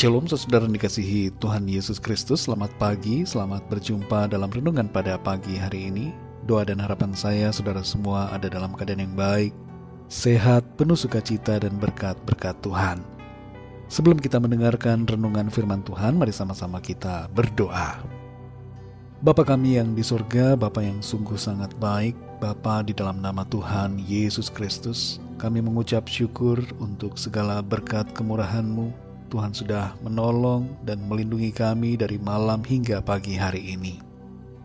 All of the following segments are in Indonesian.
Shalom saudara dikasihi Tuhan Yesus Kristus. Selamat pagi, selamat berjumpa dalam renungan pada pagi hari ini. Doa dan harapan saya saudara semua ada dalam keadaan yang baik Sehat, penuh sukacita dan berkat-berkat Tuhan. Sebelum kita mendengarkan renungan firman Tuhan Mari sama-sama kita berdoa. Bapa kami yang di surga, Bapa yang sungguh sangat baik Bapa di dalam nama Tuhan Yesus Kristus Kami mengucap syukur untuk segala berkat kemurahan-Mu Tuhan sudah menolong dan melindungi kami dari malam hingga pagi hari ini.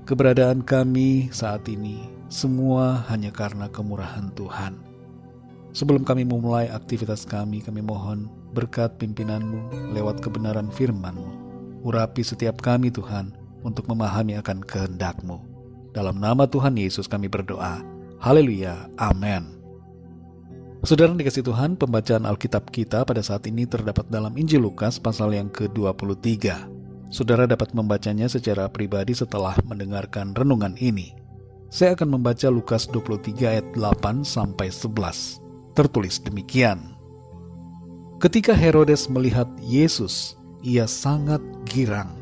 Keberadaan kami saat ini semua hanya karena kemurahan Tuhan. Sebelum kami memulai aktivitas kami, kami mohon berkat pimpinanmu lewat kebenaran firmanmu. Urapi setiap kami Tuhan untuk memahami akan kehendakmu. Dalam nama Tuhan Yesus kami berdoa. Haleluya. Amin. Saudara dikasih Tuhan, pembacaan Alkitab kita pada saat ini terdapat dalam Injil Lukas pasal yang ke-23. Saudara dapat membacanya secara pribadi setelah mendengarkan renungan ini. Saya akan membaca Lukas 23 ayat 8 sampai 11. Tertulis demikian. Ketika Herodes melihat Yesus, ia sangat girang,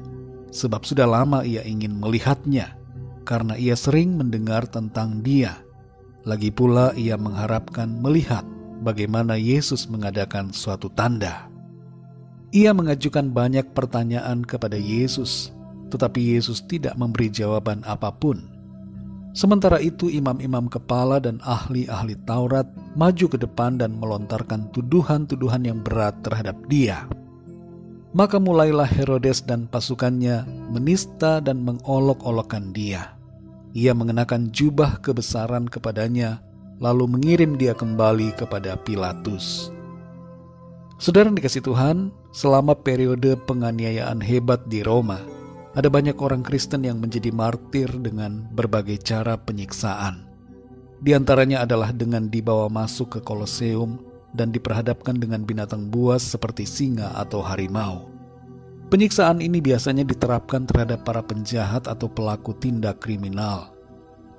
sebab sudah lama ia ingin melihatnya, karena ia sering mendengar tentang dia. Lagi pula ia mengharapkan melihat bagaimana Yesus mengadakan suatu tanda. Ia mengajukan banyak pertanyaan kepada Yesus, tetapi Yesus tidak memberi jawaban apa pun. Sementara itu, imam-imam kepala dan ahli-ahli Taurat maju ke depan dan melontarkan tuduhan-tuduhan yang berat terhadap Dia. Maka mulailah Herodes dan pasukannya menista dan mengolok-olokkan Dia. Ia mengenakan jubah kebesaran kepadanya lalu mengirim dia kembali kepada Pilatus. Saudara dikasih Tuhan, selama periode penganiayaan hebat di Roma, ada banyak orang Kristen yang menjadi martir dengan berbagai cara penyiksaan. Di antaranya adalah dengan dibawa masuk ke Koloseum dan diperhadapkan dengan binatang buas seperti singa atau harimau. Penyiksaan ini biasanya diterapkan terhadap para penjahat atau pelaku tindak kriminal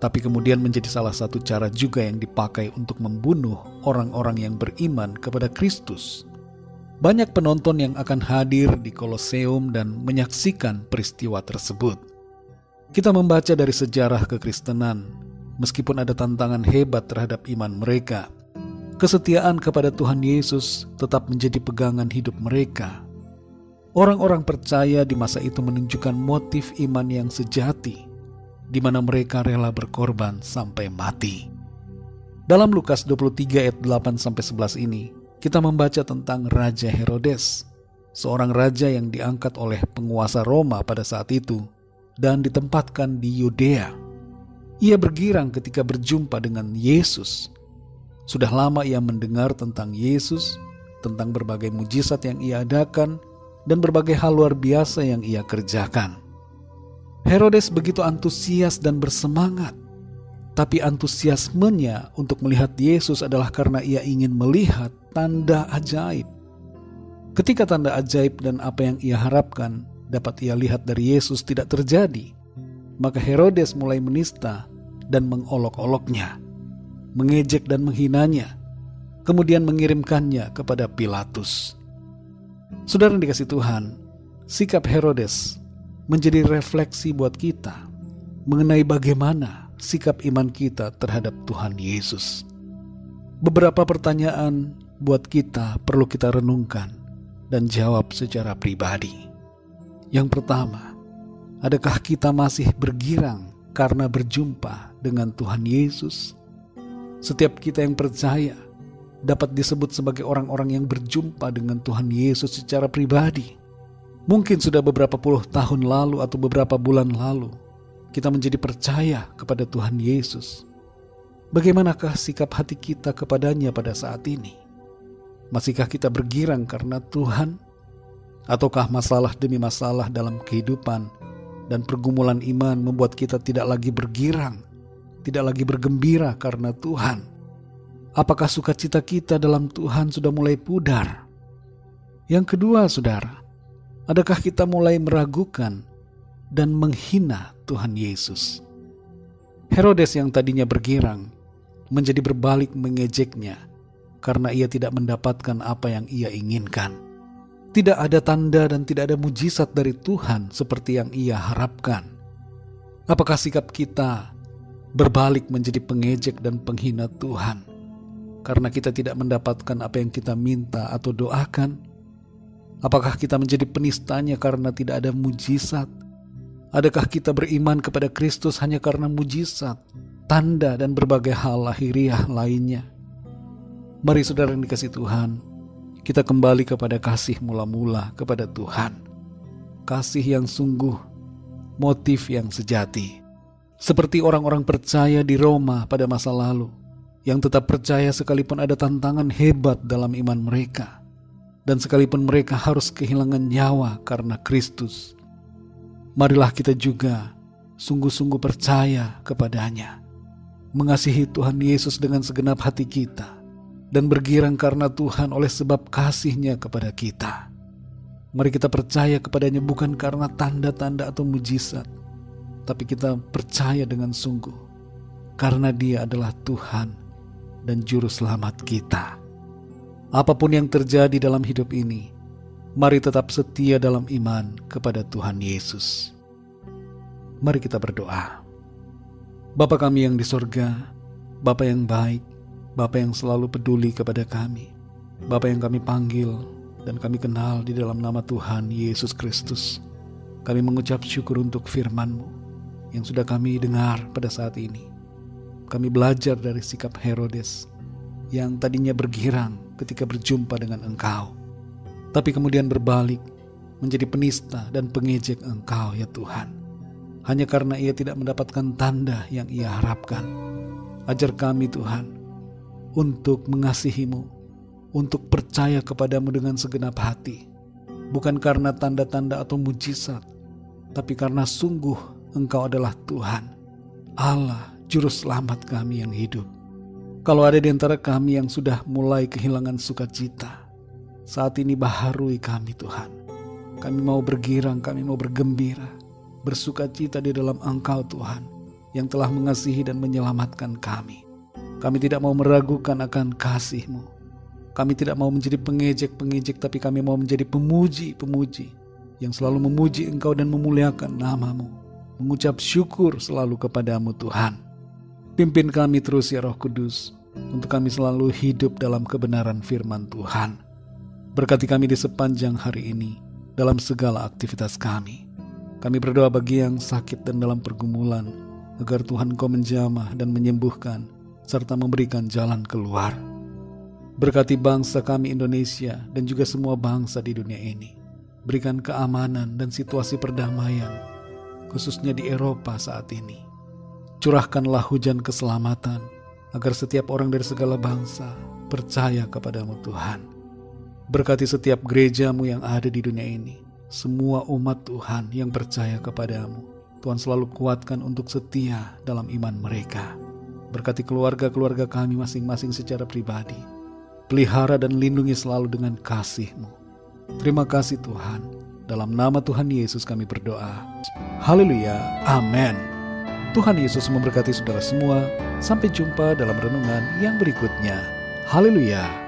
tapi kemudian menjadi salah satu cara juga yang dipakai untuk membunuh orang-orang yang beriman kepada Kristus. Banyak penonton yang akan hadir di Koloseum dan menyaksikan peristiwa tersebut. Kita membaca dari sejarah kekristenan, meskipun ada tantangan hebat terhadap iman mereka, kesetiaan kepada Tuhan Yesus tetap menjadi pegangan hidup mereka. Orang-orang percaya di masa itu menunjukkan motif iman yang sejati di mana mereka rela berkorban sampai mati. Dalam Lukas 23 ayat 8 sampai 11 ini, kita membaca tentang Raja Herodes, seorang raja yang diangkat oleh penguasa Roma pada saat itu dan ditempatkan di Yudea. Ia bergirang ketika berjumpa dengan Yesus. Sudah lama ia mendengar tentang Yesus, tentang berbagai mujizat yang ia adakan, dan berbagai hal luar biasa yang ia kerjakan. Herodes begitu antusias dan bersemangat, tapi antusiasmenya untuk melihat Yesus adalah karena ia ingin melihat tanda ajaib. Ketika tanda ajaib dan apa yang ia harapkan dapat ia lihat dari Yesus tidak terjadi, maka Herodes mulai menista dan mengolok-oloknya, mengejek dan menghinanya, kemudian mengirimkannya kepada Pilatus. Saudara yang dikasih Tuhan, sikap Herodes menjadi refleksi buat kita mengenai bagaimana sikap iman kita terhadap Tuhan Yesus. Beberapa pertanyaan buat kita perlu kita renungkan dan jawab secara pribadi. Yang pertama, adakah kita masih bergirang karena berjumpa dengan Tuhan Yesus? Setiap kita yang percaya dapat disebut sebagai orang-orang yang berjumpa dengan Tuhan Yesus secara pribadi Mungkin sudah beberapa puluh tahun lalu atau beberapa bulan lalu, kita menjadi percaya kepada Tuhan Yesus. Bagaimanakah sikap hati kita kepadanya pada saat ini? Masihkah kita bergirang karena Tuhan? Ataukah masalah demi masalah dalam kehidupan dan pergumulan iman membuat kita tidak lagi bergirang, tidak lagi bergembira karena Tuhan? Apakah sukacita kita dalam Tuhan sudah mulai pudar? Yang kedua, saudara, Adakah kita mulai meragukan dan menghina Tuhan Yesus? Herodes yang tadinya bergirang menjadi berbalik mengejeknya karena ia tidak mendapatkan apa yang ia inginkan. Tidak ada tanda dan tidak ada mujizat dari Tuhan seperti yang ia harapkan. Apakah sikap kita berbalik menjadi pengejek dan penghina Tuhan karena kita tidak mendapatkan apa yang kita minta atau doakan? Apakah kita menjadi penistanya karena tidak ada mujizat? Adakah kita beriman kepada Kristus hanya karena mujizat, tanda, dan berbagai hal lahiriah lainnya? Mari saudara yang dikasih Tuhan, kita kembali kepada kasih mula-mula kepada Tuhan. Kasih yang sungguh, motif yang sejati. Seperti orang-orang percaya di Roma pada masa lalu, yang tetap percaya sekalipun ada tantangan hebat dalam iman mereka, dan sekalipun mereka harus kehilangan nyawa karena Kristus. Marilah kita juga sungguh-sungguh percaya kepadanya, mengasihi Tuhan Yesus dengan segenap hati kita, dan bergirang karena Tuhan oleh sebab kasihnya kepada kita. Mari kita percaya kepadanya bukan karena tanda-tanda atau mujizat, tapi kita percaya dengan sungguh karena dia adalah Tuhan dan Juru Selamat kita. Apa pun yang terjadi dalam hidup ini, mari tetap setia dalam iman kepada Tuhan Yesus. Mari kita berdoa. Bapa kami yang di sorga, Bapa yang baik, Bapa yang selalu peduli kepada kami, Bapa yang kami panggil dan kami kenal di dalam nama Tuhan Yesus Kristus. Kami mengucap syukur untuk firman-Mu yang sudah kami dengar pada saat ini. Kami belajar dari sikap Herodes yang tadinya bergirang ketika berjumpa dengan Engkau, tapi kemudian berbalik menjadi penista dan pengejek Engkau ya Tuhan. Hanya karena ia tidak mendapatkan tanda yang ia harapkan. Ajar kami Tuhan, untuk mengasihimu, untuk percaya kepadamu dengan segenap hati, bukan karena tanda-tanda atau mujizat, tapi karena sungguh Engkau adalah Tuhan, Allah, Juru Selamat kami yang hidup. Kalau ada di antara kami yang sudah mulai kehilangan sukacita, saat ini baharui kami Tuhan. Kami mau bergirang, kami mau bergembira, bersukacita di dalam Engkau Tuhan, yang telah mengasihi dan menyelamatkan kami. Kami tidak mau meragukan akan kasih-Mu. Kami tidak mau menjadi pengejek-pengejek, tapi kami mau menjadi pemuji-pemuji yang selalu memuji Engkau dan memuliakan namamu. Mengucap syukur selalu kepadamu Tuhan. Pimpin kami terus ya Roh Kudus, untuk kami selalu hidup dalam kebenaran firman Tuhan. Berkati kami di sepanjang hari ini, dalam segala aktivitas kami. Kami berdoa bagi yang sakit dan dalam pergumulan, agar Tuhan kau menjamah dan menyembuhkan, serta memberikan jalan keluar. Berkati bangsa kami Indonesia dan juga semua bangsa di dunia ini. Berikan keamanan dan situasi perdamaian, khususnya di Eropa saat ini. Curahkanlah hujan keselamatan, agar setiap orang dari segala bangsa percaya kepadamu Tuhan. Berkati setiap gerejamu yang ada di dunia ini, semua umat Tuhan yang percaya kepadamu. Tuhan selalu kuatkan untuk setia dalam iman mereka. Berkati keluarga-keluarga kami masing-masing secara pribadi. Pelihara dan lindungi selalu dengan kasih-Mu. Terima kasih Tuhan. Dalam nama Tuhan Yesus kami berdoa. Haleluya. Amin. Tuhan Yesus memberkati saudara semua. Sampai jumpa dalam renungan yang berikutnya. Haleluya.